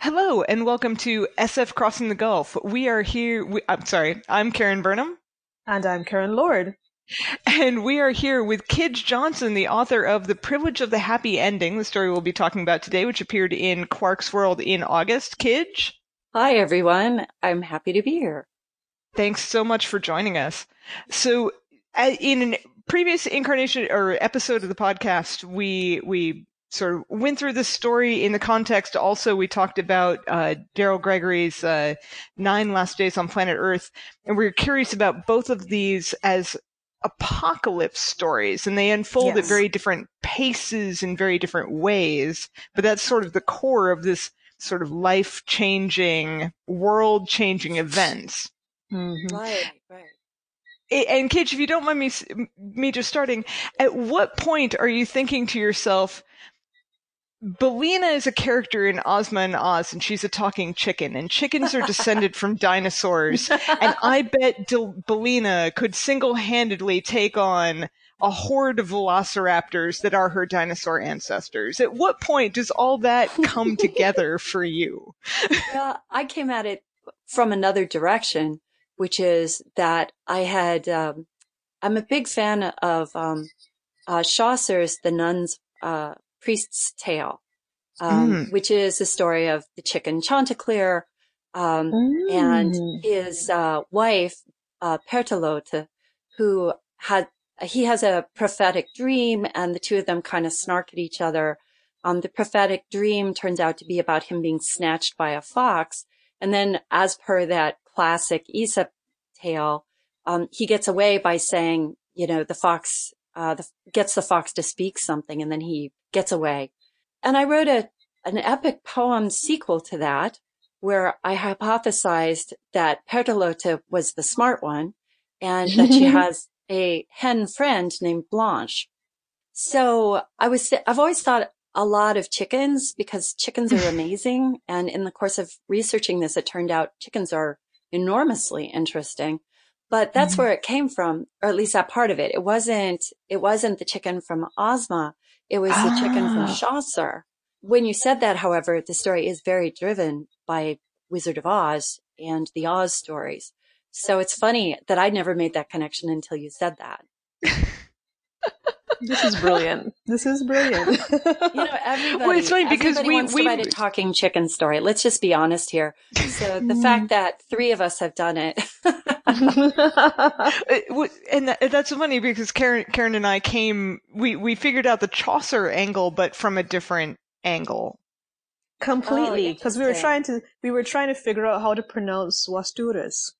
Hello and welcome to SF Crossing the Gulf. We are here. We, I'm sorry. I'm Karen Burnham. And I'm Karen Lord. And we are here with Kij Johnson, the author of The Privilege of the Happy Ending, the story we'll be talking about today, which appeared in Clarkesworld in August. Kij? Hi, everyone. I'm happy to be here. Thanks so much for joining us. So, uh, in a previous incarnation or episode of the podcast, we we sort of went through the story in the context. Also, we talked about uh, Daryl Gregory's uh, Nine Last Days on Planet Earth, and we are curious about both of these as apocalypse stories, and they unfold yes. at very different paces in very different ways. But that's sort of the core of this sort of life changing, world changing events. Mm-hmm. Right, right. And Kij, if you don't mind me, me just starting, at what point are you thinking to yourself, Billina is a character in Ozma of Oz, and she's a talking chicken, and chickens are descended from dinosaurs. And I bet Del- Billina could single-handedly take on a horde of velociraptors that are her dinosaur ancestors. At what point does all that come together for you? well, I came at it from another direction, which is that I had, um, I'm a big fan of um, uh, Chaucer's The Nun's uh, Priest's Tale, um, mm. which is the story of the chicken Chanticleer um, mm. and his uh, wife, uh, Pertelote, who had he has a prophetic dream, and the two of them kind of snark at each other. Um, the prophetic dream turns out to be about him being snatched by a fox, and then, as per that classic Aesop tale, um, he gets away by saying, you know, the fox uh, the, gets the fox to speak something, and then he gets away. And I wrote a, an epic poem sequel to that where I hypothesized that Pertelote was the smart one and that she has a hen friend named Blanche. So I was, I've always thought a lot of chickens because chickens are amazing. and in the course of researching this, it turned out chickens are enormously interesting. But that's mm-hmm. where it came from, or at least that part of it. It wasn't, it wasn't the chicken from Ozma. It was ah. the chicken from ah. Chaucer. When you said that, however, the story is very driven by Wizard of Oz and the Oz stories. So it's funny that I never made that connection until you said that. this is brilliant. This is brilliant. you know, everybody. Well, it's funny because we wants we to write a talking chicken story. Let's just be honest here. So the mm-hmm. fact that three of us have done it. and that, that's funny because Karen, Karen and I came. We we figured out the Chaucer angle, but from a different angle. Completely, oh, because oh, we were trying to we were trying to figure out how to pronounce Wasturas.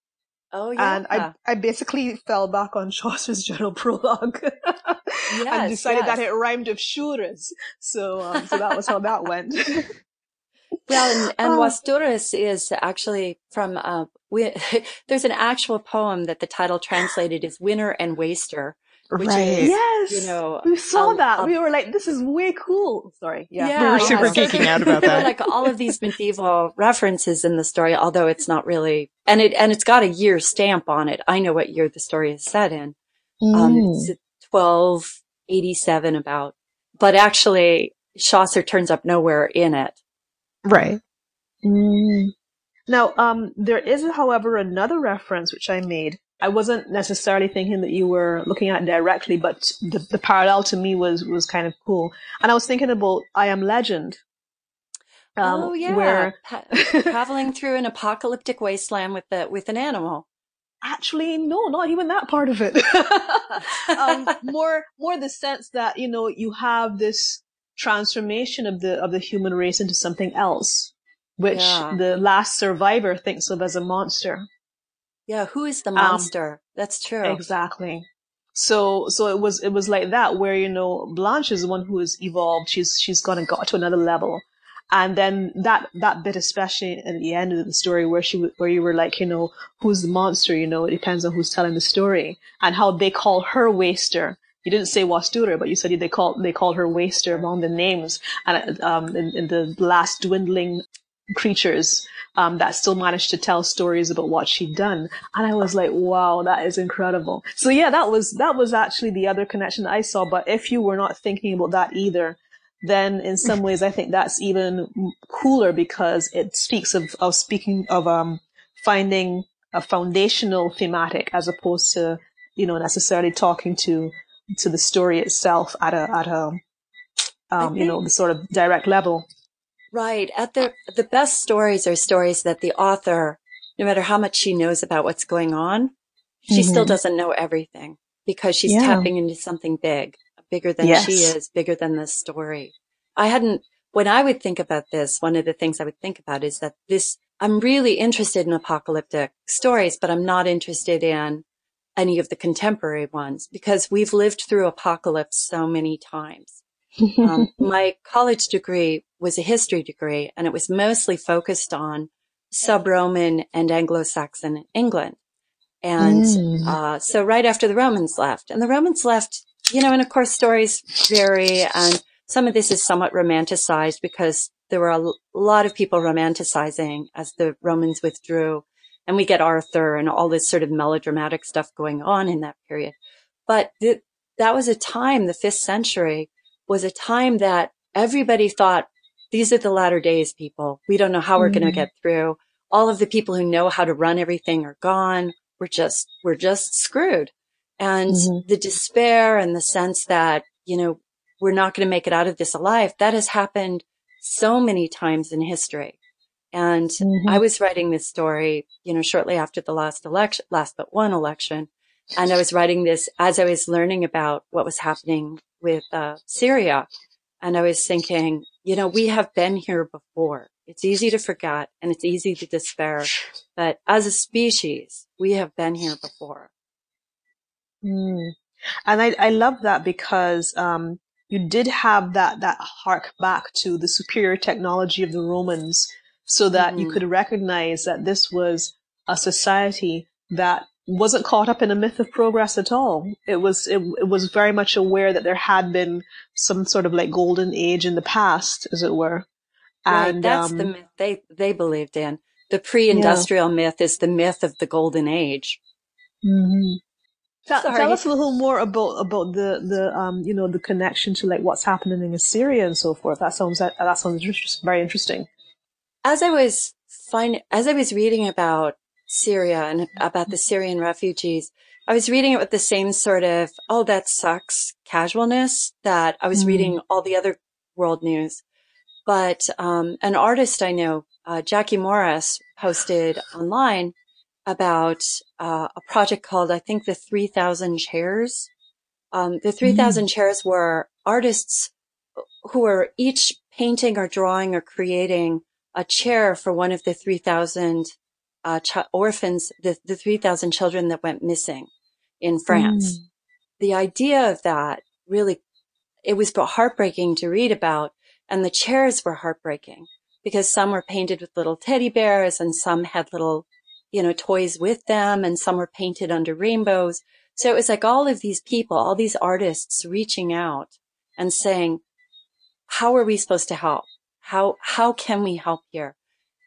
Oh yeah. And I I basically fell back on Chaucer's general prologue. yes, and decided yes. that it rhymed with shuras. So um, so that was how that went. well, and, and oh. is actually from uh, we, there's an actual poem that the title translated is Winner and Waster. Which right. Is, yes. You know, we saw um, that. Um, we were like, this is way cool. Sorry. Yeah. yeah we were super yeah. geeking out about that. like all of these medieval references in the story, although it's not really, and it, and it's got a year stamp on it. I know what year the story is set in. Um, mm. Um, it's 1287 about, but actually Chaucer turns up nowhere in it. Right. Mm. Now, um, there is, however, another reference which I made. I wasn't necessarily thinking that you were looking at directly, but the, the parallel to me was was kind of cool. And I was thinking about I Am Legend. Um, oh yeah, where traveling through an apocalyptic wasteland with the with an animal. Actually, no, not even that part of it. um, more more the sense that you know you have this transformation of the of the human race into something else which yeah. the last survivor thinks of as a monster. Yeah, who is the um, monster? Um, That's true. Exactly. So, so it was, it was like that where, you know, Blanche is the one who has evolved. She's, she's gone and got to another level. And then that, that bit, especially in the end of the story where she, where you were like, you know, who's the monster? You know, it depends on who's telling the story and how they call her waster. You didn't say Wastura, but you said they called, they called her waster among the names. And, um, in, in the last dwindling creatures um, that still managed to tell stories about what she'd done. And I was like, wow, that is incredible. So yeah, that was, that was actually the other connection I saw. But if you were not thinking about that either, then in some ways I think that's even cooler because it speaks of, of speaking of, um, finding a foundational thematic as opposed to, you know, necessarily talking to, to the story itself at a, at a, um, you know, the sort of direct level. Right. At the, the best stories are stories that the author, no matter how much she knows about what's going on, she mm-hmm. still doesn't know everything because she's yeah. tapping into something big, bigger than yes. she is, bigger than the story. I hadn't, when I would think about this, one of the things I would think about is that this, I'm really interested in apocalyptic stories, but I'm not interested in any of the contemporary ones because we've lived through apocalypse so many times. um, my college degree was a history degree and it was mostly focused on sub-Roman and Anglo-Saxon England. And mm. uh, so right after the Romans left, and the Romans left, you know, and of course stories vary, and some of this is somewhat romanticized because there were a lot of people romanticizing as the Romans withdrew, and we get Arthur and all this sort of melodramatic stuff going on in that period. But th- that was a time, the fifth century was a time that everybody thought, these are the latter days people. We don't know how we're mm. going to get through. All of the people who know how to run everything are gone we're just, we're just screwed. And mm-hmm. the despair and the sense that, you know, we're not going to make it out of this alive, that has happened so many times in history. And mm-hmm. I was writing this story, you know, shortly after the last election, last but one election. And I was writing this as I was learning about what was happening with uh, Syria. And I was thinking, you know, we have been here before. It's easy to forget and it's easy to despair. But as a species, we have been here before. Mm. And I, I love that because, um, you did have that, that hark back to the superior technology of the Romans so that mm-hmm. you could recognize that this was a society that wasn't caught up in a myth of progress at all. It was, it, it was very much aware that there had been some sort of like golden age in the past, as it were. Right, and that's um, the myth they they believed in. The pre-industrial yeah. myth is the myth of the golden age. Mm-hmm. Tell, tell, us a little more about about the the um you know the connection to like what's happening in Syria and so forth. That sounds that, that sounds very interesting. As I was find as I was reading about Syria and about the Syrian refugees, I was reading it with the same sort of oh that sucks casualness that I was mm. reading all the other world news. But um, an artist I know, uh, Jackie Morris, posted online about uh, a project called, I think, the 3000 Chairs. Um, the 3000 mm. Chairs were artists who were each painting or drawing or creating a chair for one of the 3000 uh, ch- orphans, the, the 3000 children that went missing in France. Mm. The idea of that really, it was heartbreaking to read about and the chairs were heartbreaking because some were painted with little teddy bears and some had little, you know, toys with them and some were painted under rainbows. So it was like all of these people, all these artists reaching out and saying, how are we supposed to help? How, how can we help here?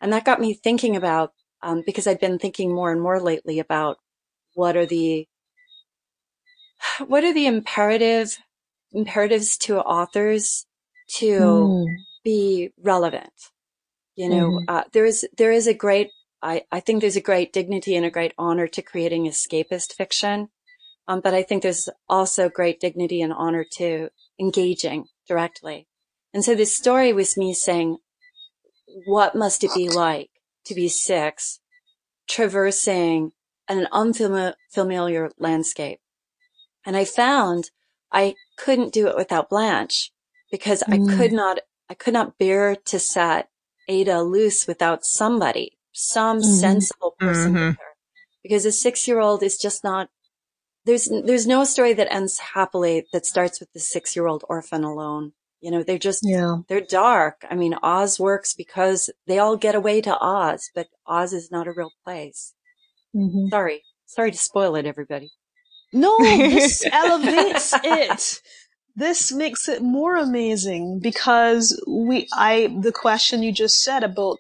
And that got me thinking about, um, because I've been thinking more and more lately about what are the, what are the imperative, imperatives to authors to mm. be relevant. You know, mm. uh, there is, there is a great, I, I think there's a great dignity and a great honor to creating escapist fiction. Um, but I think there's also great dignity and honor to engaging directly. And so this story was me saying, what must it be like to be six, traversing an unfamiliar landscape? And I found I couldn't do it without Blanche because mm. I could not, I could not bear to set Ada loose without somebody, some mm-hmm. sensible person mm-hmm. with her. Because a six year old is just not, there's, there's no story that ends happily that starts with the six year old orphan alone. You know, they're just, yeah. they're dark. I mean, Oz works because they all get away to Oz, but Oz is not a real place. Mm-hmm. Sorry. Sorry to spoil it, everybody. No, this elevates it this makes it more amazing because we, I, the question you just said about,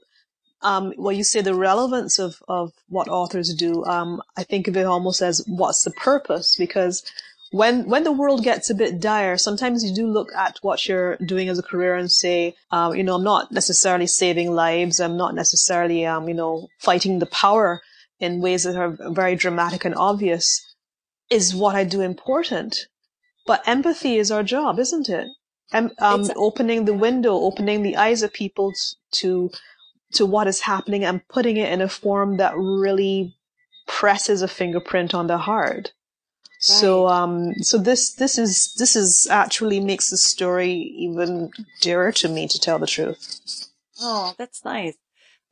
um, well, you say the relevance of, of what authors do, um, I think of it almost as what's the purpose because when when the world gets a bit dire, sometimes you do look at what you're doing as a career and say, um, you know, I'm not necessarily saving lives. I'm not necessarily, um, you know, fighting the power in ways that are very dramatic and obvious. Is what I do important? But empathy is our job, isn't it? Um, um, opening the window, opening the eyes of people to to what is happening and putting it in a form that really presses a fingerprint on the heart. So, um, so this, this is, this is actually makes the story even dearer to me to tell the truth. Oh, that's nice.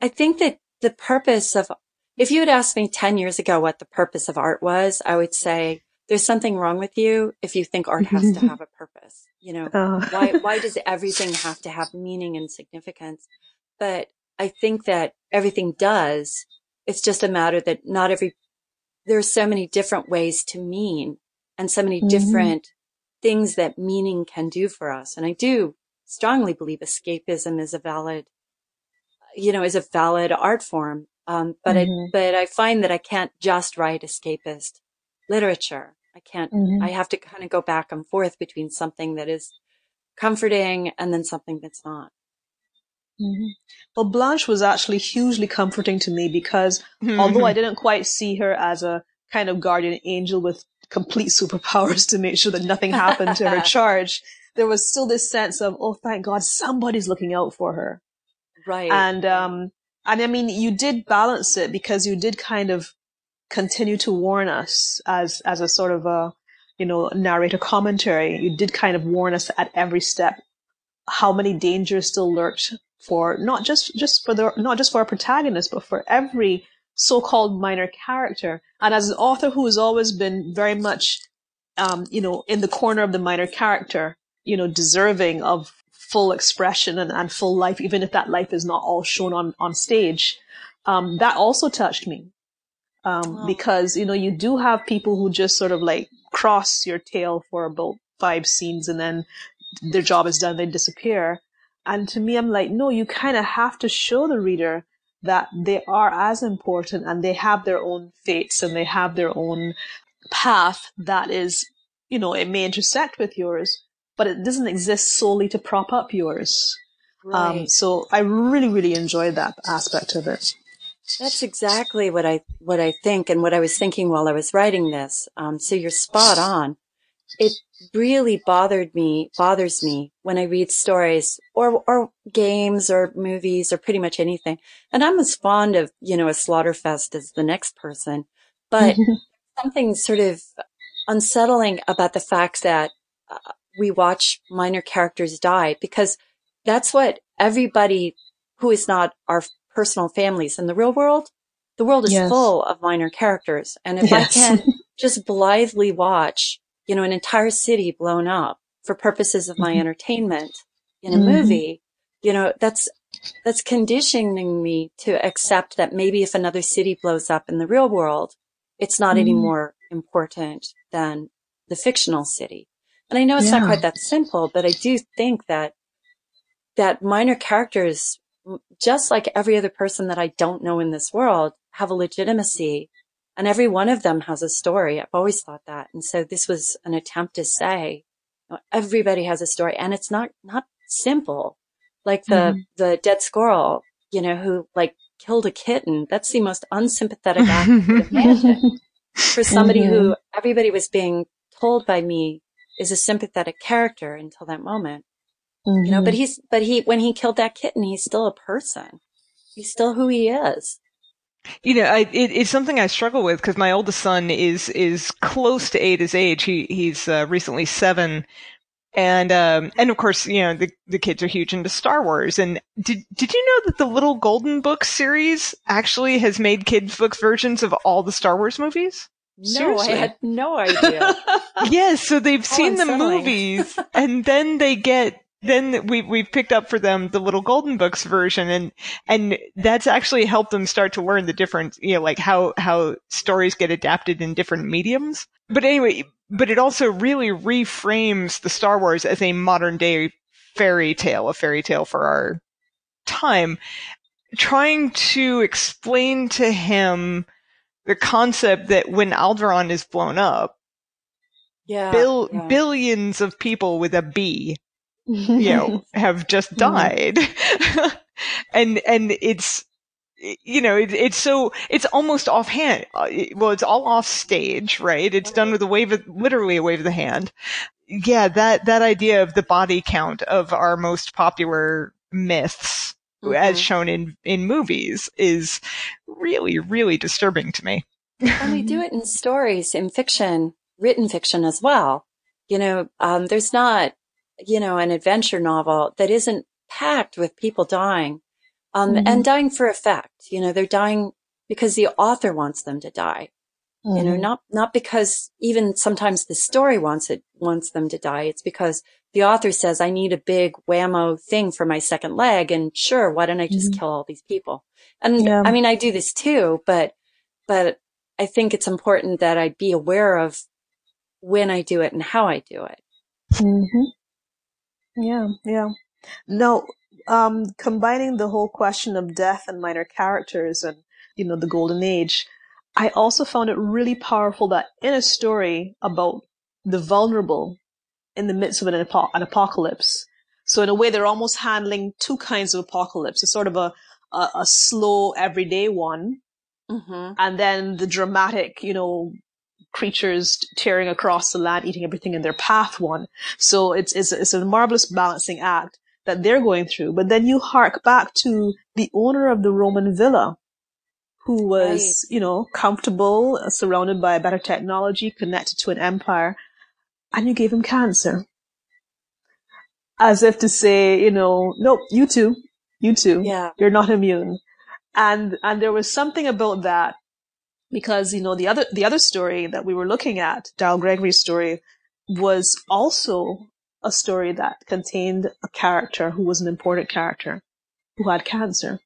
I think that the purpose of, if you had asked me 10 years ago what the purpose of art was, I would say there's something wrong with you if you think art has to have a purpose. You know, oh. why, why does everything have to have meaning and significance? But I think that everything does. It's just a matter that not every there are so many different ways to mean and so many mm-hmm. different things that meaning can do for us. And I do strongly believe escapism is a valid, you know, is a valid art form. Um, but mm-hmm. I, but I find that I can't just write escapist literature. I can't, mm-hmm. I have to kind of go back and forth between something that is comforting and then something that's not. Mm-hmm. Well, Blanche was actually hugely comforting to me because mm-hmm. although I didn't quite see her as a kind of guardian angel with complete superpowers to make sure that nothing happened to her charge, there was still this sense of, oh, thank God, somebody's looking out for her. Right. And, um, and I mean, you did balance it because you did kind of continue to warn us as, as a sort of a, you know, narrator commentary. You did kind of warn us at every step how many dangers still lurked for not just just for the not just for a protagonist, but for every so-called minor character. And as an author who has always been very much, um, you know, in the corner of the minor character, you know, deserving of full expression and, and full life, even if that life is not all shown on on stage, um, that also touched me. Um, oh. because, you know, you do have people who just sort of like cross your tail for about five scenes and then their job is done, they disappear. And to me, I'm like, no, you kind of have to show the reader that they are as important and they have their own fates and they have their own path that is, you know, it may intersect with yours, but it doesn't exist solely to prop up yours. Um, right. Um, so I really, really enjoyed that aspect of it. That's exactly what I what I think and what I was thinking while I was writing this. Um, so you're spot on. It really bothered me, bothers me when I read stories or, or games or movies or pretty much anything. And I'm as fond of, you know, a slaughterfest as the next person, but something sort of unsettling about the fact that uh, we watch minor characters die because that's what everybody who is not our personal families in the real world, the world is yes. full of minor characters. And if yes. I can just blithely watch you know, an entire city blown up for purposes of my mm-hmm. entertainment in a mm-hmm. movie, you know, that's, that's conditioning me to accept that maybe if another city blows up in the real world, it's not mm-hmm. any more important than the fictional city. And I know it's yeah. not quite that simple, but I do think that, that minor characters, just like every other person that I don't know in this world, have a legitimacy and every one of them has a story. I've always thought that. And so this was an attempt to say, you know, everybody has a story and it's not, not simple. Like the, mm-hmm. the dead squirrel, you know, who like killed a kitten. That's the most unsympathetic act for somebody mm-hmm. who everybody was being told by me is a sympathetic character until that moment. Mm-hmm. You know, but mm-hmm. he's, but he, when he killed that kitten, he's still a person. He's still who he is. You know, I, it, it's something I struggle with because my oldest son is is close to Ada's age. He he's uh, recently seven, and um, and of course, you know, the the kids are huge into Star Wars. And did did you know that the Little Golden Book series actually has made kids books versions of all the Star Wars movies? No, Seriously. I had no idea. yes, so they've seen the movies and then they get then we we've picked up for them the little golden books version and and that's actually helped them start to learn the different you know like how how stories get adapted in different mediums but anyway but it also really reframes the star wars as a modern day fairy tale a fairy tale for our time trying to explain to him the concept that when Alderaan is blown up Yeah. Bill, yeah. billions of people with a B, you know, have just died. and, and it's, you know, it, it's so, it's almost offhand. Uh, Well, it's all off stage, right? It's done with a wave of, literally a wave of the hand. Yeah, that, that idea of the body count of our most popular myths as Mhm. shown in, in movies is really, really disturbing to me. and we do it in stories, in fiction, written fiction as well. You know, um, there's not, you know, an adventure novel that isn't packed with people dying, um, Mhm. and dying for effect. You know, they're dying because the author wants them to die. You know, not, not because even sometimes the story wants it, wants them to die. It's because the author says, I need a big whammo thing for my second leg. And sure, why don't I just Mhm. kill all these people? And Yeah. I mean, I do this too, but, but I think it's important that I be aware of when I do it and how I do it. hmm Yeah, yeah. Now, um, combining the whole question of death and minor characters and, you know, the golden age, I also found it really powerful that in a story about the vulnerable in the midst of an, apo- an apocalypse, so in a way they're almost handling two kinds of apocalypse. It's sort of a, a, a slow, everyday one, Mm-hmm. and then the dramatic, you know, creatures tearing across the land, eating everything in their path one. So it's, it's, it's a marvelous balancing act that they're going through. But then you hark back to the owner of the Roman villa who was, you know, comfortable, uh, surrounded by better technology, connected to an empire, and you gave him cancer. As if to say, you know, nope, you too, you too Yeah. you're not immune and and there was something about that because you know the other the other story that we were looking at Daryl Gregory's story was also a story that contained a character who was an important character who had cancer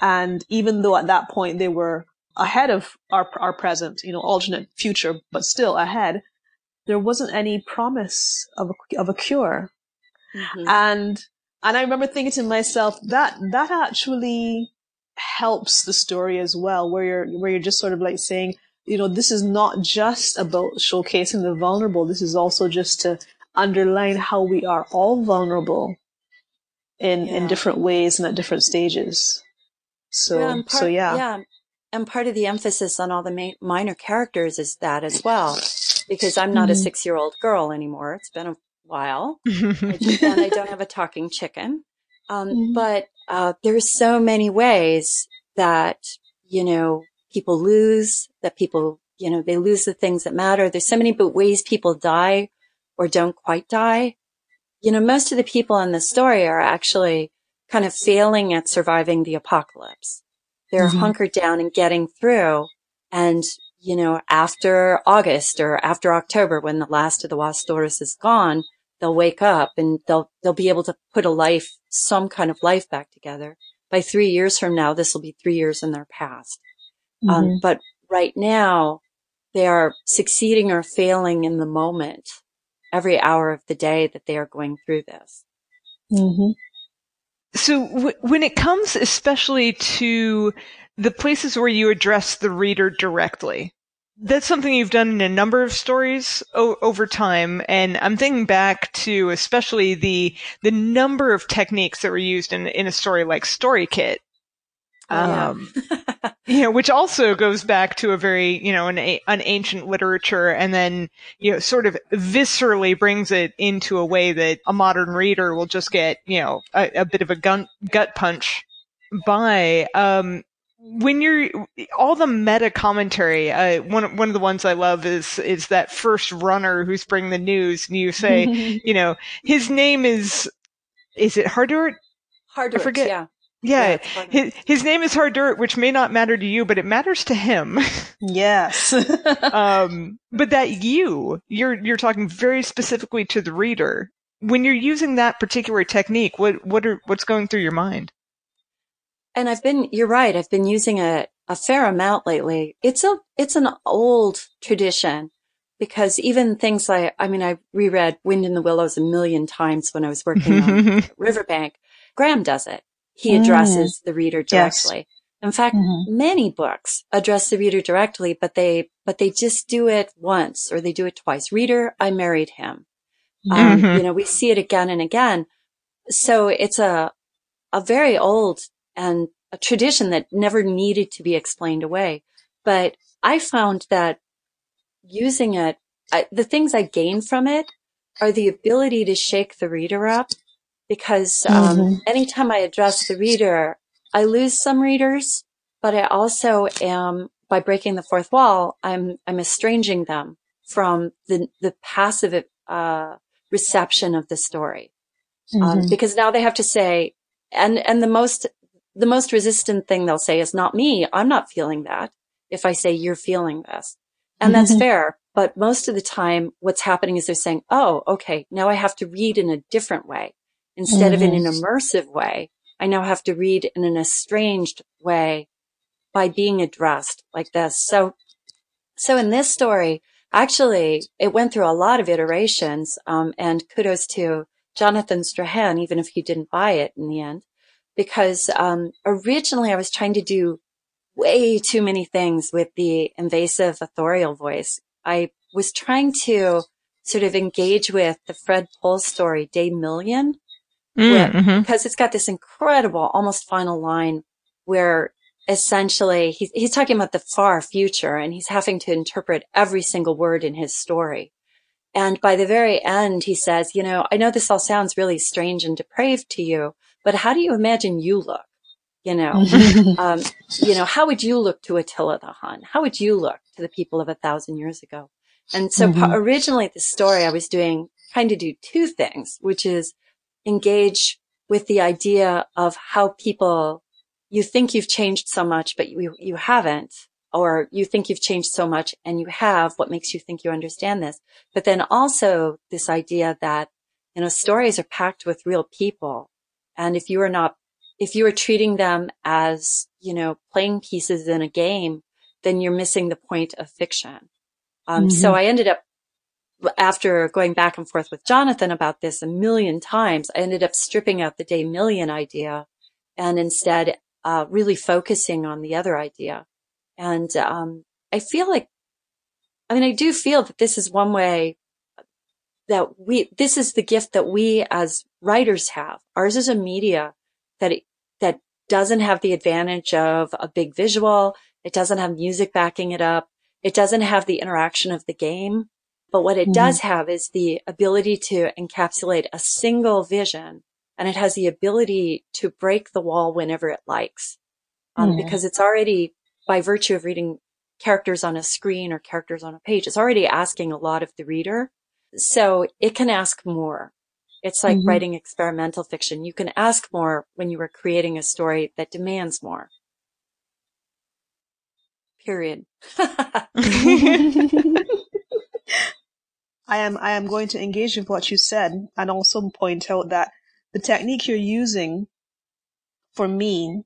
and even though at that point they were ahead of our our present you know alternate future but still ahead there wasn't any promise of a, of a cure Mhm. and and I remember thinking to myself that that actually helps the story as well, where you're where you're just sort of like saying, you know, this is not just about showcasing the vulnerable. This is also just to underline how we are all vulnerable in in different ways and at different stages. So Yeah, and so part- yeah. yeah. And part of the emphasis on all the ma- minor characters is that as well, because I'm not a Mhm. six year old girl anymore. It's been a while. and I don't have a talking chicken. Um, Mhm. but uh, there's so many ways that you know people lose, that people you know they lose the things that matter. There's so many but ways people die or don't quite die. You know, most of the people in the story are actually kind of failing at surviving the apocalypse. They're Mhm. hunkered down and getting through. And, you know, after August or after October, when the last of the Wastors is gone, they'll wake up and they'll, they'll be able to put a life, some kind of life back together. By three years from now, this will be three years in their past. Um, Mhm. but right now they are succeeding or failing in the moment every hour of the day that they are going through this. Mhm. So w- when it comes especially to the places where you address the reader directly, that's something you've done in a number of stories o- over time. And I'm thinking back to especially the, the number of techniques that were used in, in a story like Story Kit. Oh, yeah. Um, you know, which also goes back to a very, you know, an, a- an ancient literature and then, you know, sort of viscerally brings it into a way that a modern reader will just get, you know, a, a bit of a gun, gut punch by. Um, when you're all the meta commentary, uh, one one of the ones I love is is that first runner who's bringing the news, and you say, you know, his name is is it Hardurt? Hard I forget. yeah. Yeah, it's hard his, his name is Hardurt, which may not matter to you, but it matters to him. yes. um, but that you, you're you're talking very specifically to the reader. When you're using that particular technique, what what are what's going through your mind? And I've been, you're right. I've been using it a fair amount lately. It's a, it's an old tradition because even things like, I mean, I reread Wind in the Willows a million times when I was working on Riverbank. Grahame does it. He Mm. addresses the reader Yes. directly. In fact, mm-hmm. many books address the reader directly, but they, but they just do it once or they do it twice. Reader, I married him. Um, mm-hmm. you know, we see it again and again. So it's a, a very old and a tradition that never needed to be explained away. But I found that using it, I, the things I gained from it are the ability to shake the reader up because um, mm-hmm. anytime I address the reader, I lose some readers, but I also am by breaking the fourth wall, I'm I'm estranging them from the the passive uh, reception of the story, um, mm-hmm. um, because now they have to say, and and the most the most resistant thing they'll say is not me. I'm not feeling that. If I say you're feeling this, and that's mm-hmm. fair. But most of the time, what's happening is they're saying, "Oh, okay, now I have to read in a different way." Instead mm-hmm. of in an mm-hmm. immersive way, I now have to read in an estranged way by being addressed like this. So, so in this story, actually, it went through a lot of iterations. Um, and kudos to Jonathan Strahan, even if he didn't buy it in the end, because, um, originally I was trying to do way too many things with the invasive authorial voice. I was trying to sort of engage with the Fred Pohl story, Day Million, mm, mm-hmm. because it's got this incredible, almost final line where essentially he's, he's talking about the far future and he's having to interpret every single word in his story. And by the very end, he says, you know, I know this all sounds really strange and depraved to you, but how do you imagine you look? You know, um, you know, how would you look to Attila the Hun? How would you look to the people of a thousand years ago? And so mm-hmm. originally the story I was doing, trying to do two things, which is engage with the idea of how people, you think you've changed so much, but you, you haven't, or you think you've changed so much and you have, what makes you think you understand this? But then also this idea that, you know, stories are packed with real people. And if you are not, if you are treating them as, you know, playing pieces in a game, then you're missing the point of fiction. Um, mm-hmm. so I ended up after going back and forth with Jonathan about this a million times, I ended up stripping out the day million idea and instead uh, really focusing on the other idea. And um, I feel like, I mean, I do feel that this is one way that we, this is the gift that we as writers have. Ours is a media that, it, that doesn't have the advantage of a big visual. It doesn't have music backing it up. It doesn't have the interaction of the game. But what it mm-hmm. does have is the ability to encapsulate a single vision and it has the ability to break the wall whenever it likes. Um, mm-hmm. because it's already by virtue of reading characters on a screen or characters on a page, it's already asking a lot of the reader. So it can ask more. It's like mm-hmm. writing experimental fiction. You can ask more when you are creating a story that demands more. Period. I am I am going to engage with what you said and also point out that the technique you're using for me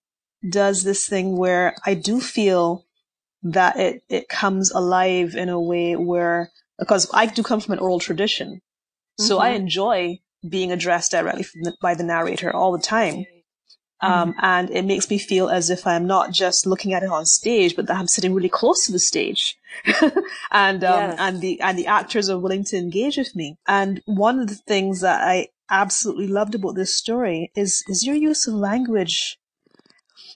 does this thing where I do feel that it, it comes alive in a way where because I do come from an oral tradition. So mm-hmm. I enjoy being addressed directly the, by the narrator all the time. Um, mm-hmm. and it makes me feel as if I'm not just looking at it on stage, but that I'm sitting really close to the stage. and, um, yes. and the, and the actors are willing to engage with me. And one of the things that I absolutely loved about this story is, is your use of language.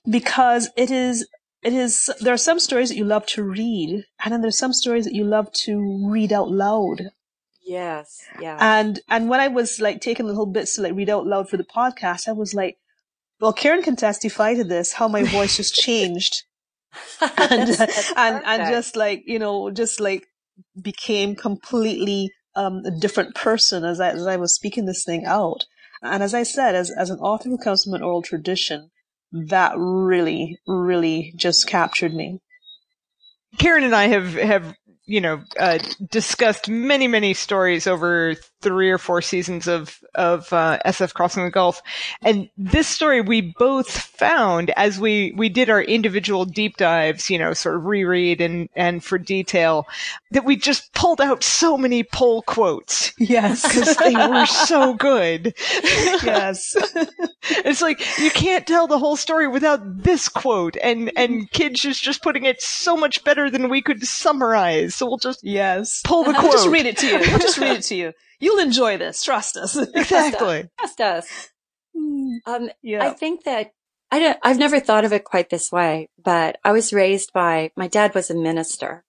Because it is, it is, there are some stories that you love to read, and then there's some stories that you love to read out loud. Yes, yeah. And, and when I was like taking little bits to like read out loud for the podcast, I was like, well, Karen can testify to this, how my voice just changed. and, that's, that's and, and just like, you know, just like became completely, um, a different person as I, as I was speaking this thing out. And as I said, as, as an author who comes from an oral tradition, that really, really just captured me. Karen and I have, have, you know, uh, discussed many, many stories over three or four seasons of of uh, SF Crossing the Gulf, and this story we both found as we we did our individual deep dives, you know, sort of reread and and for detail, that we just pulled out so many poll quotes. Yes, because they were so good. yes, it's like you can't tell the whole story without this quote, and and Kij is just putting it so much better than we could summarize. So we'll just yes pull the quote. We'll just read it to you. We'll just read it to you. You'll enjoy this. Trust us. Exactly. Trust us. Um, yeah. I think that I don't, I've never thought of it quite this way, but I was raised by, my dad was a minister.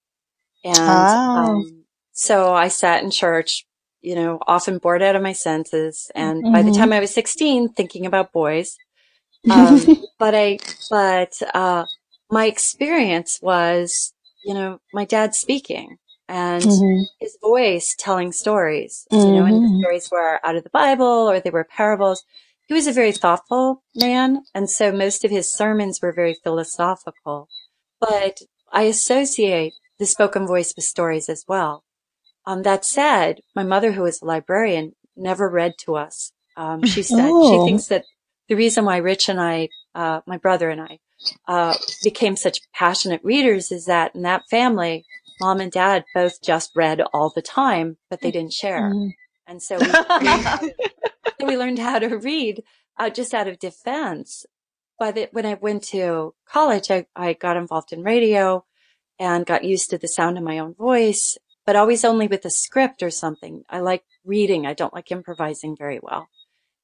And, Oh. um, so I sat in church, you know, often bored out of my senses. And by the Mhm. time I was 16, thinking about boys. Um, but I, but, uh, my experience was, you know, my dad speaking and Mhm. his voice telling stories, you know, and the Mhm. stories were out of the Bible or they were parables. He was a very thoughtful man. And so most of his sermons were very philosophical, but I associate the spoken voice with stories as well. Um, that said, my mother, who was a librarian, never read to us. Um, she said she Oh. thinks that the reason why Rich and I, uh, my brother and I, uh, became such passionate readers is that in that family, mom and dad both just read all the time, but they didn't share. Mhm. And so we, learned how to- we learned how to read uh, just out of defense. But when I went to college, I, I got involved in radio and got used to the sound of my own voice, but always only with a script or something. I like reading. I don't like improvising very well.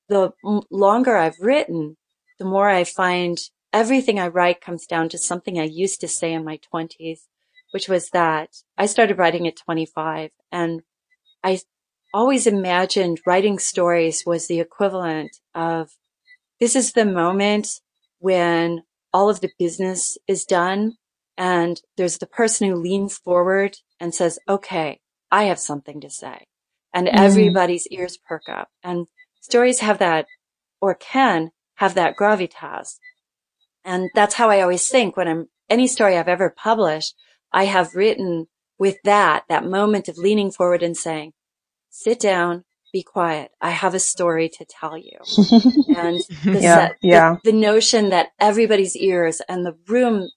The m- longer I've written, the more I find everything I write comes down to something I used to say in my twenties, which was that I started writing at 25 and I always imagined writing stories was the equivalent of this is the moment when all of the business is done and there's the person who leans forward and says, okay, I have something to say. And Mm. everybody's ears perk up and stories have that or can have that gravitas. And that's how I always think when I'm any story I've ever published, I have written with that, that moment of leaning forward and saying, sit down, be quiet. I have a story to tell you. And the, Yeah, set- yeah. the notion that everybody's ears and the room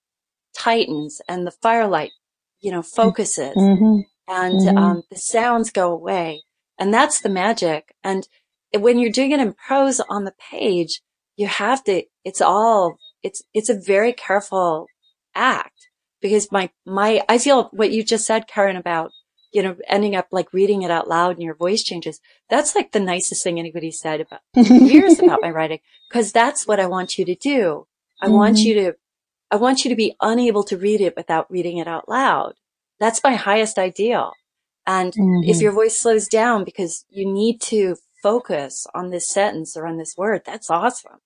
tightens and the firelight, you know, focuses Mhm. and Mhm. um, the sounds go away. And that's the magic. And when you're doing it in prose on the page, you have to, it's all, it's, it's a very careful act because my, my, I feel what you just said, Karen, about, you know, ending up like reading it out loud and your voice changes. That's like the nicest thing anybody said about years about my writing because that's what I want you to do. I want Mhm. you to, I want you to be unable to read it without reading it out loud. That's my highest ideal. And if Mhm. your voice slows down because you need to focus on this sentence or on this word, that's awesome.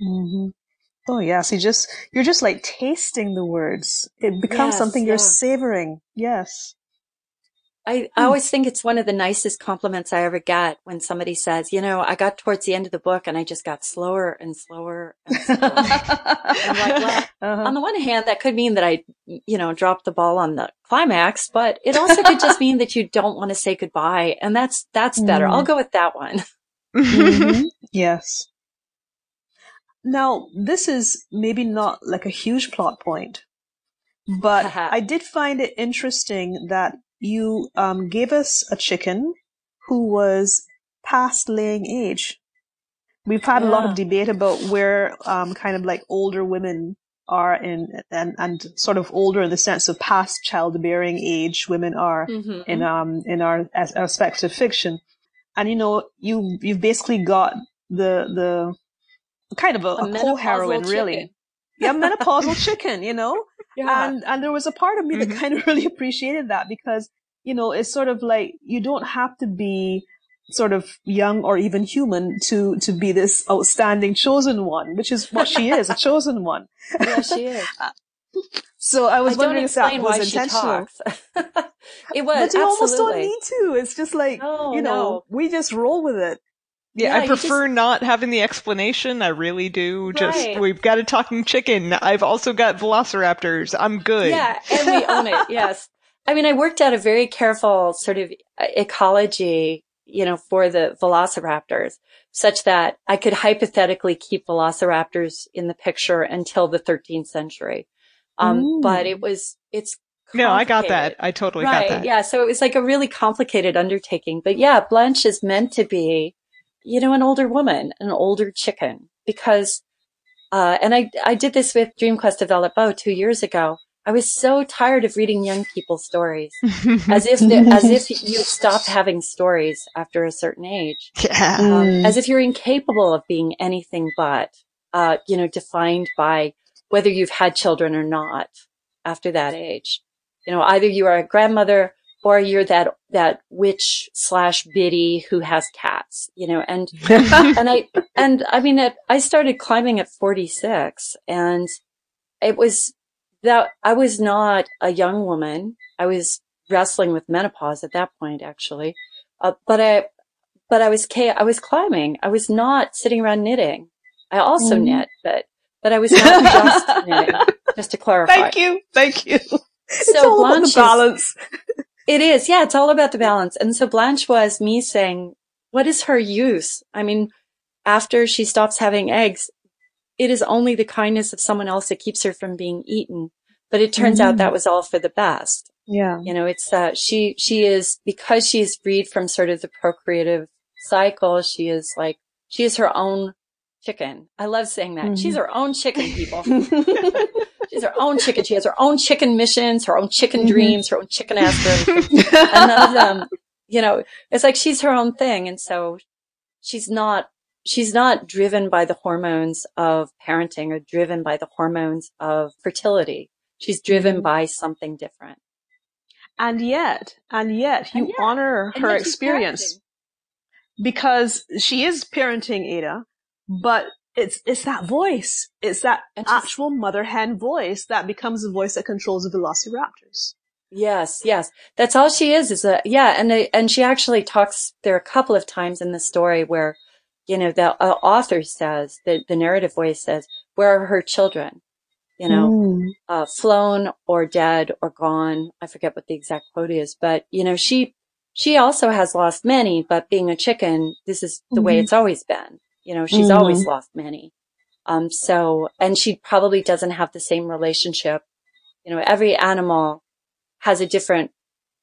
Mhm. Oh yes, you just you're just like tasting the words. It becomes Yes, something you're yeah. savoring. Yes. I, I always think it's one of the nicest compliments I ever get when somebody says, you know, I got towards the end of the book and I just got slower and slower and slower. I'm like, well, Uh-huh. on the one hand, that could mean that I, you know, dropped the ball on the climax, but it also could just mean that you don't want to say goodbye. And that's, that's better. Mm. I'll go with that one. Mhm. Yes. Now, this is maybe not like a huge plot point, but I did find it interesting that you um, gave us a chicken who was past laying age. We've had a lot of debate about where um, kind of like older women are in and and sort of older in the sense of past childbearing age women are Mhm. in um in our as- aspects of fiction and you know you you've basically got the the kind of a, a, menopausal co-heroine really chicken. yeah menopausal chicken you know Yeah. and and there was a part of me Mhm. that kind of really appreciated that because you know it's sort of like you don't have to be sort of young or even human to to be this outstanding chosen one which is what she is a chosen one yeah, she is. so i was I wondering if that was intentional it was but you almost don't need to it's just like No, you know no. we just roll with it Yeah, Yeah, I prefer not having the explanation. I really do. Just Right. we've got a talking chicken. I've also got velociraptors. I'm good. Yeah, and we own it. Yes. I mean, I worked out a very careful sort of uh, ecology, you know, for the velociraptors such that I could hypothetically keep velociraptors in the picture until the 13th century. Um, but it was, it's, no, I got that. I totally right, got that. Yeah. So it was like a really complicated undertaking, but yeah, Blanche is meant to be, you know, an older woman, an older chicken because, uh, and I, I did this with Dream Quest of Vellitt Boe two years ago. I was so tired of reading young people's stories as if, the, as if you stop having stories after a certain age. Yeah. Um, as if you're incapable of being anything but, uh, you know, defined by whether you've had children or not after that age. You know, either you are a grandmother or you're that, that witch slash biddy who has cats, you know, and, and I, and I mean, it, I started climbing at 46 and it was that I was not a young woman. I was wrestling with menopause at that point, actually. Uh, but I, but I was, I was climbing. I was not sitting around knitting. I also mm. knit, but, but I was not just knitting, just to clarify. Thank you. Thank you. So it's all about the balance. It is. Yeah. It's all about the balance. And so Blanche was me saying, what is her use? I mean, after she stops having eggs, it is only the kindness of someone else that keeps her from being eaten. But it turns mm. out that was all for the best. Yeah. You know, it's, uh, she, she is, because she is freed from sort of the procreative cycle, she is like, she is her own chicken. I love saying that. Mm-hmm. She's her own chicken, people. She's her own chicken. She has her own chicken missions, her own chicken mm-hmm. dreams, her own chicken aspirations. and none of them, you know, it's like she's her own thing. And so she's not, she's not driven by the hormones of parenting or driven by the hormones of fertility. She's driven mm-hmm. by something different. And yet, and yet you and yet, honor her experience because she is parenting Ada, but it's it's that voice. It's that actual mother hen voice that becomes the voice that controls the velociraptors. Yes, yes. That's all she is, is a, yeah. And, and she actually talks, there a couple of times in the story where, you know, the uh, author says, the, the narrative voice says, where are her children? You know, mm. uh, flown or dead or gone. I forget what the exact quote is, but you know, she, she also has lost many, but being a chicken, this is the mm-hmm. way it's always been. You know, she's mm-hmm. always lost many. Um, so, and she probably doesn't have the same relationship. You know, every animal has a different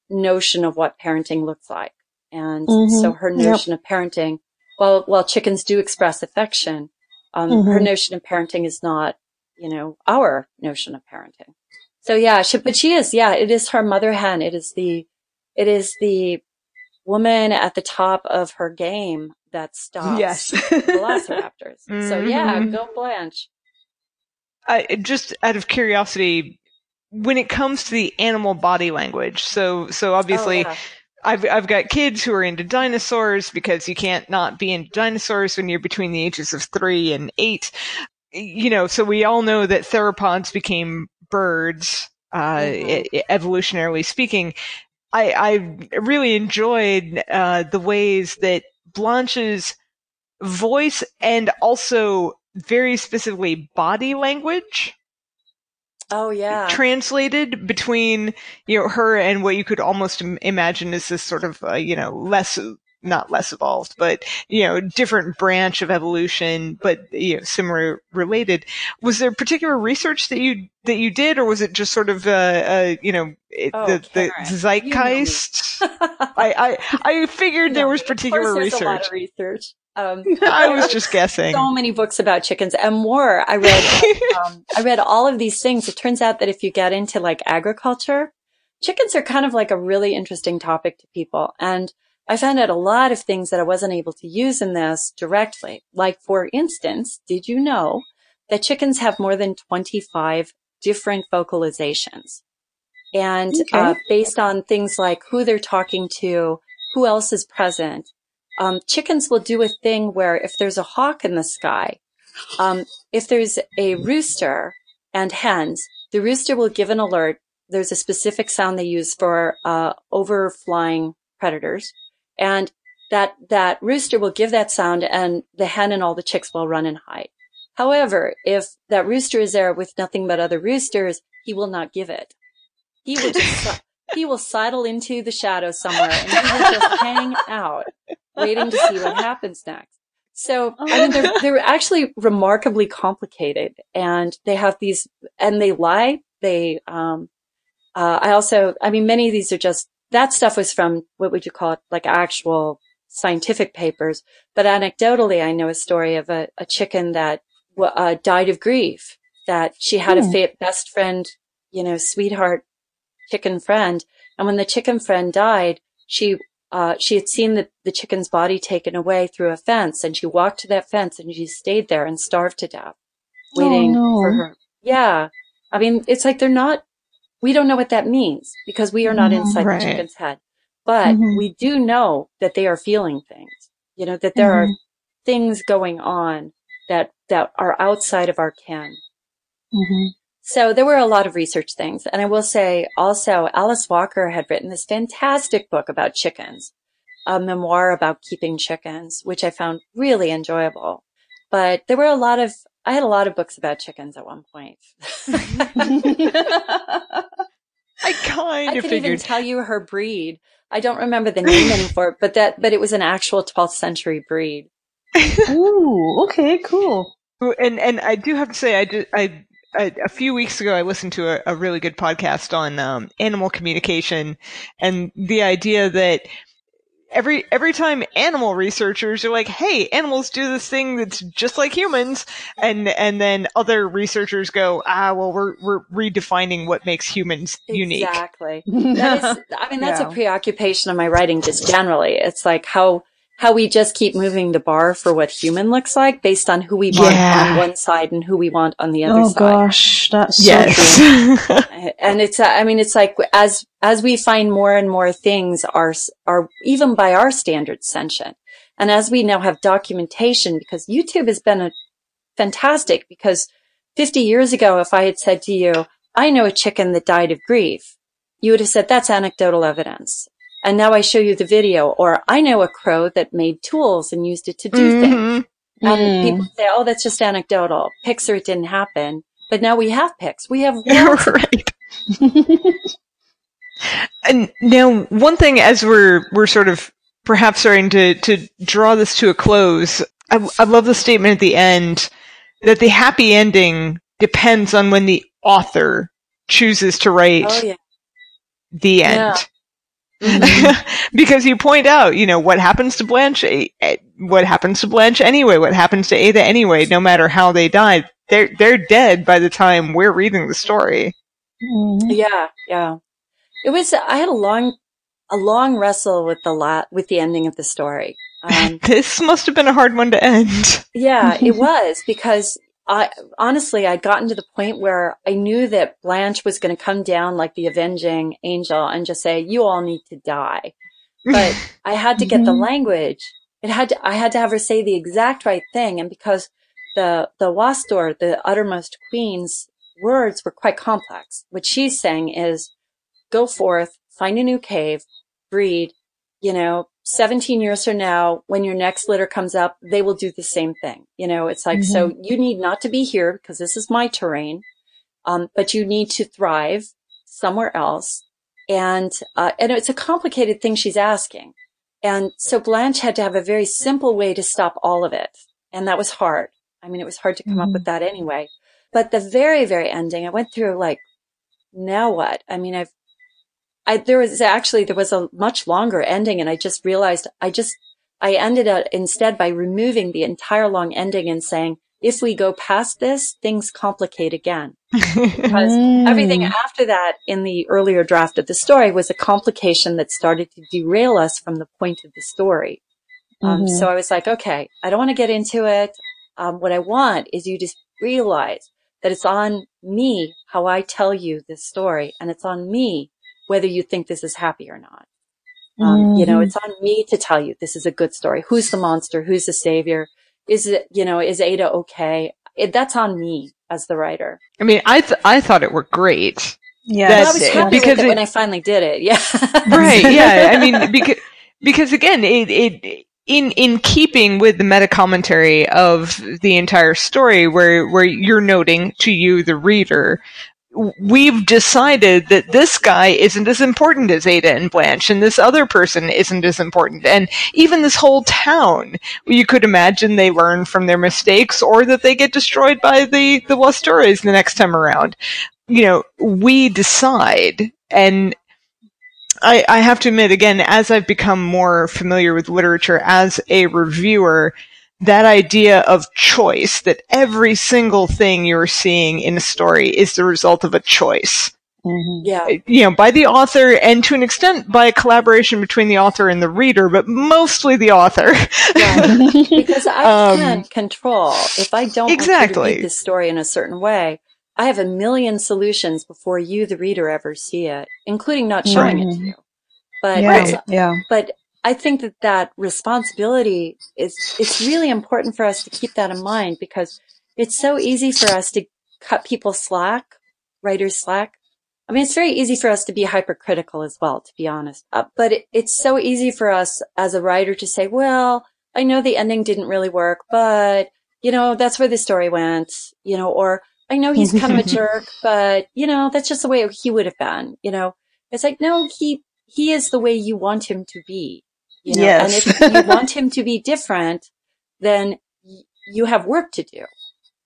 notion of what parenting looks like. And mm-hmm. so her notion yep. of parenting, while, while chickens do express affection, um, mm-hmm. her notion of parenting is not, you know, our notion of parenting. So yeah, she, but she is, yeah, it is her mother hen. It is the, it is the woman at the top of her game that stops yes. velociraptors. mm-hmm. So yeah, go Blanche. I, just out of curiosity, when it comes to the animal body language, so so obviously. Oh, yeah. I've I've got kids who are into dinosaurs because you can't not be into dinosaurs when you're between the ages of three and eight. You know, so we all know that theropods became birds, uh, mm-hmm. evolutionarily speaking. I, I really enjoyed uh, the ways that Blanche's voice and also very specifically body language. Oh yeah. Translated between you know her and what you could almost imagine as this sort of uh, you know less not less evolved, but you know, different branch of evolution, but you know, similar related. Was there particular research that you that you did, or was it just sort of uh, uh you know oh, the, the zeitgeist? You know I, I I figured there was particular research. research. Um, I was just guessing. So many books about chickens and more. I read, um, I read all of these things. It turns out that if you get into like agriculture, chickens are kind of like a really interesting topic to people. And I found out a lot of things that I wasn't able to use in this directly. Like, for instance, did you know that chickens have more than 25 different vocalizations? And okay. uh, based on things like who they're talking to, who else is present, um, chickens will do a thing where if there's a hawk in the sky, um, if there's a rooster and hens, the rooster will give an alert. There's a specific sound they use for uh, overflying predators. And that, that rooster will give that sound and the hen and all the chicks will run and hide. However, if that rooster is there with nothing but other roosters, he will not give it. He will just, he will sidle into the shadows somewhere and he will just hang out, waiting to see what happens next. So, I mean, they're, they're actually remarkably complicated and they have these, and they lie. They, um, uh, I also, I mean, many of these are just, that stuff was from, what would you call it, like actual scientific papers. But anecdotally, I know a story of a, a chicken that uh, died of grief, that she had hmm. a fa- best friend, you know, sweetheart chicken friend. And when the chicken friend died, she, uh, she had seen the, the chicken's body taken away through a fence and she walked to that fence and she stayed there and starved to death, waiting oh, no. for her. Yeah. I mean, it's like they're not, we don't know what that means because we are not mm-hmm. inside right. the chicken's head, but mm-hmm. we do know that they are feeling things, you know, that there mm-hmm. are things going on that, that are outside of our ken. Mm-hmm. So there were a lot of research things. And I will say also Alice Walker had written this fantastic book about chickens, a memoir about keeping chickens, which I found really enjoyable. But there were a lot of, I had a lot of books about chickens at one point. I kind I of could figured. even tell you her breed. I don't remember the name anymore, but that, but it was an actual 12th century breed. Ooh, okay, cool. And and I do have to say, I did, I a, a, few weeks ago, I listened to a, a really good podcast on um, animal communication and the idea that every every time animal researchers are like, "Hey, animals do this thing that's just like humans," and and then other researchers go, "Ah, well, we're we're redefining what makes humans unique." Exactly. That is, I mean, that's yeah. a preoccupation of my writing just generally. It's like how how we just keep moving the bar for what human looks like based on who we want yeah. on one side and who we want on the other oh, side. Oh gosh, that's yes. so and it's, uh, I mean, it's like as, as we find more and more things are, are even by our standards sentient. And as we now have documentation, because YouTube has been a fantastic because 50 years ago, if I had said to you, I know a chicken that died of grief, you would have said that's anecdotal evidence and now I show you the video. Or I know a crow that made tools and used it to do mm-hmm. things. And mm. people say, oh, that's just anecdotal. Pics or it didn't happen. But now we have pics. We have right. and now one thing as we're we're sort of perhaps starting to to draw this to a close, I, I love the statement at the end that the happy ending depends on when the author chooses to write oh, yeah. the end. Yeah. Mm-hmm. because you point out, you know, what happens to Blanche, eh, eh, what happens to Blanche anyway, what happens to Ada anyway, no matter how they died, they're, they're dead by the time we're reading the story. Mm-hmm. Yeah, yeah. It was, I had a long, a long wrestle with the lot, with the ending of the story. Um, this must have been a hard one to end. yeah, it was because I honestly, I'd gotten to the point where I knew that Blanche was going to come down like the avenging angel and just say, "You all need to die." But I had to get the mm-hmm. language. It had to. I had to have her say the exact right thing, and because the the Wastor, the uttermost queen's words were quite complex. What she's saying is, "Go forth, find a new cave, breed, you know, 17 years from now, when your next litter comes up, they will do the same thing. You know, it's like, mm-hmm. so you need not to be here because this is my terrain. Um, but you need to thrive somewhere else. And, uh, and it's a complicated thing she's asking. And so Blanche had to have a very simple way to stop all of it. And that was hard. I mean, it was hard to come mm-hmm. up with that anyway. But the very, very ending, I went through like, now what? I mean, I've I, there was actually, there was a much longer ending and I just realized I just, I ended up instead by removing the entire long ending and saying, if we go past this, things complicate again. because everything after that in the earlier draft of the story was a complication that started to derail us from the point of the story. Um, mm-hmm. so I was like, okay, I don't want to get into it. Um, what I want is you just realize that it's on me how I tell you this story and it's on me whether you think this is happy or not. Um, mm-hmm. You know, it's on me to tell you this is a good story. Who's the monster? Who's the savior? Is it, you know, is Ada okay? It, that's on me as the writer. I mean, I th- I thought it worked great. Yeah, I was happy because with it, it, when I finally did it. Yeah, right. Yeah, I mean, because because again, it it in in keeping with the meta commentary of the entire story, where where you're noting to you, the reader, we've decided that this guy isn't as important as Ada and Blanche, and this other person isn't as important. And even this whole town, you could imagine they learn from their mistakes or that they get destroyed by the, the Wastures the next time around. You know, we decide. And I, I have to admit, again, as I've become more familiar with literature as a reviewer, that idea of choice, that every single thing you're seeing in a story is the result of a choice. Mm-hmm. Yeah. You know, by the author and to an extent by a collaboration between the author and the reader, but mostly the author. yeah. Because I um, can't control if I don't exactly. want to read this story in a certain way. I have a million solutions before you, the reader, ever see it, including not showing right. it to you. But yeah, yeah. But I think that that responsibility is, it's really important for us to keep that in mind because it's so easy for us to cut people slack, writers slack. I mean, it's very easy for us to be hypercritical as well, to be honest. Uh, but it, it's so easy for us as a writer to say, well, I know the ending didn't really work, but you know, that's where the story went, you know, or I know he's kind of a jerk, but you know, that's just the way he would have been, you know. It's like, no, he, he is the way you want him to be. You know? Yes. And if you want him to be different, then you have work to do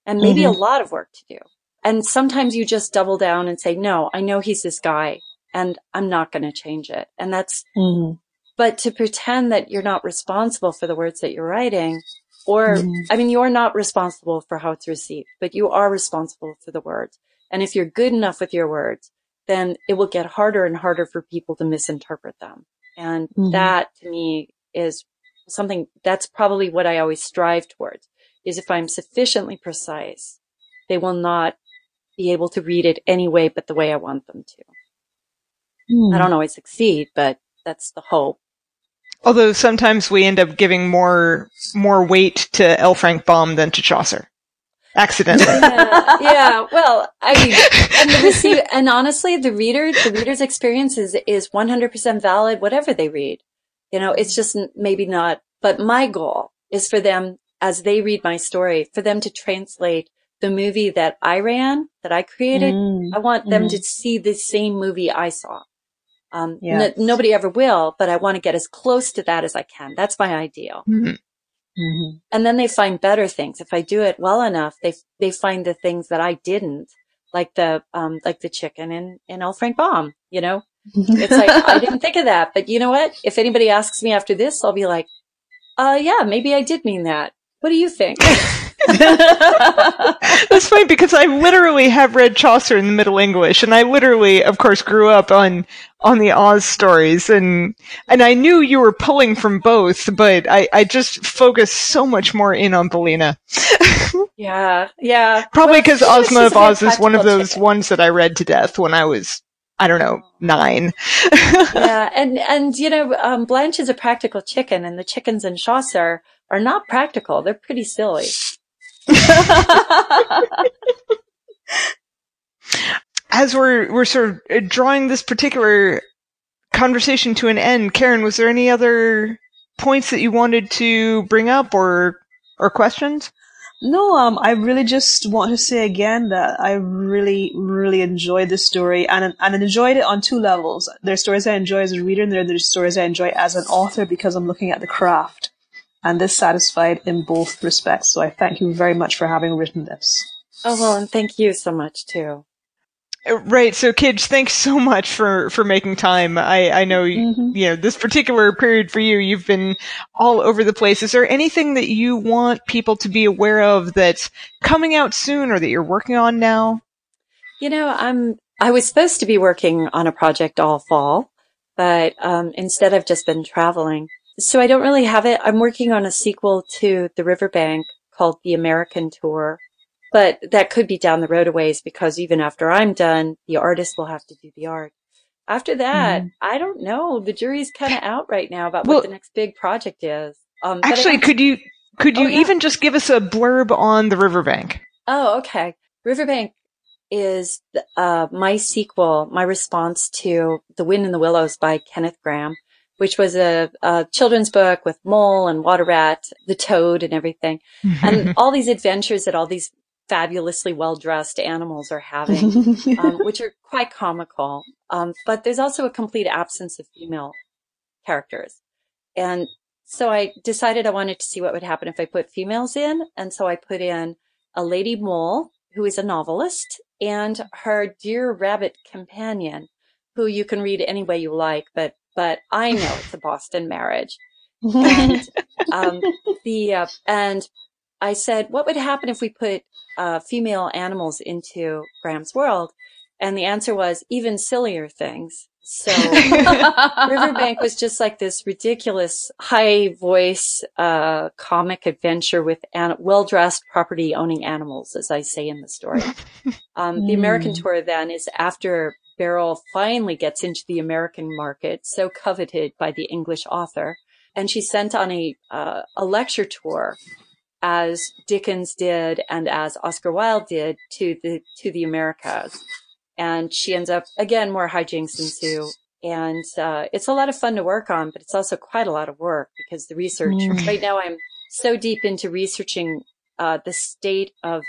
and maybe mm-hmm. a lot of work to do. And sometimes you just double down and say, no, I know he's this guy and I'm not going to change it. And that's, mm-hmm. but to pretend that you're not responsible for the words that you're writing or, mm-hmm. I mean, you're not responsible for how it's received, but you are responsible for the words. And if you're good enough with your words, then it will get harder and harder for people to misinterpret them. And mm-hmm. that to me is something that's probably what I always strive towards is if I'm sufficiently precise, they will not be able to read it any way but the way I want them to. Mm. I don't always succeed, but that's the hope. Although sometimes we end up giving more more weight to L. Frank Baum than to Chaucer accidentally. Yeah, yeah. Well, I mean, and the receiver, and honestly, the reader, the reader's experience is is 100% valid, whatever they read. You know, it's just maybe not. But my goal is for them, as they read my story, for them to translate the movie that I ran, that I created. Mm. I want them mm. to see the same movie I saw. Um, yes. n- nobody ever will, but I want to get as close to that as I can. That's my ideal. Mm-hmm. Mm-hmm. And then they find better things. If I do it well enough, they, they find the things that I didn't, like the, um, like the chicken in, in L. Frank Baum, you know? It's like, I didn't think of that, but you know what? If anybody asks me after this, I'll be like, uh, yeah, maybe I did mean that. What do you think? That's funny because I literally have read Chaucer in the Middle English, and I literally, of course, grew up on on the Oz stories, and and I knew you were pulling from both, but I I just focused so much more in on Billina. yeah, yeah. Probably because well, Ozma of Oz is one of those ones that I read to death when I was I don't know, nine. yeah, and and you know, um, Blanche is a practical chicken, and the chickens in Chaucer are not practical. They're pretty silly. As we're we're sort of drawing this particular conversation to an end, Karen, was there any other points that you wanted to bring up or or questions? No, um, I really just want to say again that I really, really enjoyed this story and and enjoyed it on two levels. There are stories I enjoy as a reader, and there are stories I enjoy as an author because I'm looking at the craft and this satisfied in both respects. So I thank you very much for having written this. Oh well, and thank you so much too. Uh, right. So, Kij, thanks so much for, for making time. I, I know, mm-hmm. you know, this particular period for you, you've been all over the place. Is there anything that you want people to be aware of that's coming out soon or that you're working on now? You know, I'm, I was supposed to be working on a project all fall, but, um, instead I've just been traveling. So I don't really have it. I'm working on a sequel to The Riverbank called The American Tour, but that could be down the road a ways because even after I'm done, the artist will have to do the art. After that, mm. I don't know. The jury's kind of out right now about well, what the next big project is. Um, actually, could you could you oh, yeah. even just give us a blurb on the Riverbank? Oh, okay. Riverbank is uh, my sequel, my response to The Wind in the Willows by Kenneth Grahame which was a, a, children's book with Mole and Water Rat, the Toad and everything. and all these adventures that all these fabulously well dressed animals are having, um, which are quite comical. Um, but there's also a complete absence of female characters. And so I decided I wanted to see what would happen if I put females in. And so I put in a lady mole who is a novelist and her dear rabbit companion who you can read any way you like, but, but I know it's a Boston marriage. and, um, the, uh, and I said, what would happen if we put, uh, female animals into Grahame's world? And the answer was even sillier things. So Riverbank was just like this ridiculous high voice, uh, comic adventure with an- well-dressed property owning animals, as I say in the story. Um, the American Mm. tour then is after Beryl finally gets into the American market, so coveted by the English author. And she's sent on a, uh, a lecture tour as Dickens did and as Oscar Wilde did to the, to the Americas and she ends up again more hijinks ensue and uh, it's a lot of fun to work on but it's also quite a lot of work because the research Mm. right now i'm so deep into researching uh, the state of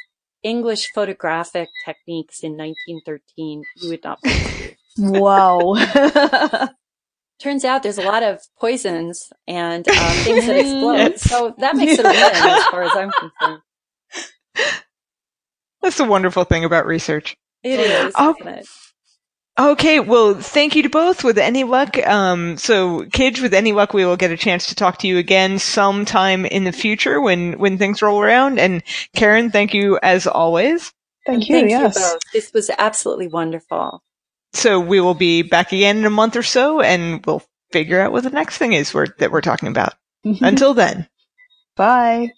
english photographic techniques in 1913 you would not believe wow. turns out there's a lot of poisons and uh, things that explode so that makes it a win as far as i'm concerned That's the wonderful thing about research. it is Oh. isn't it? Okay, well, thank you to both. With any luck, um, so Kij, with any luck, we will get a chance to talk to you again sometime in the future when when things roll around. And Karen, thank you as always. Thank you. Thank yes. you both. This was absolutely wonderful. So we will be back again in a month or so, and we'll figure out what the next thing is we're, that we're talking about. Until then. Bye.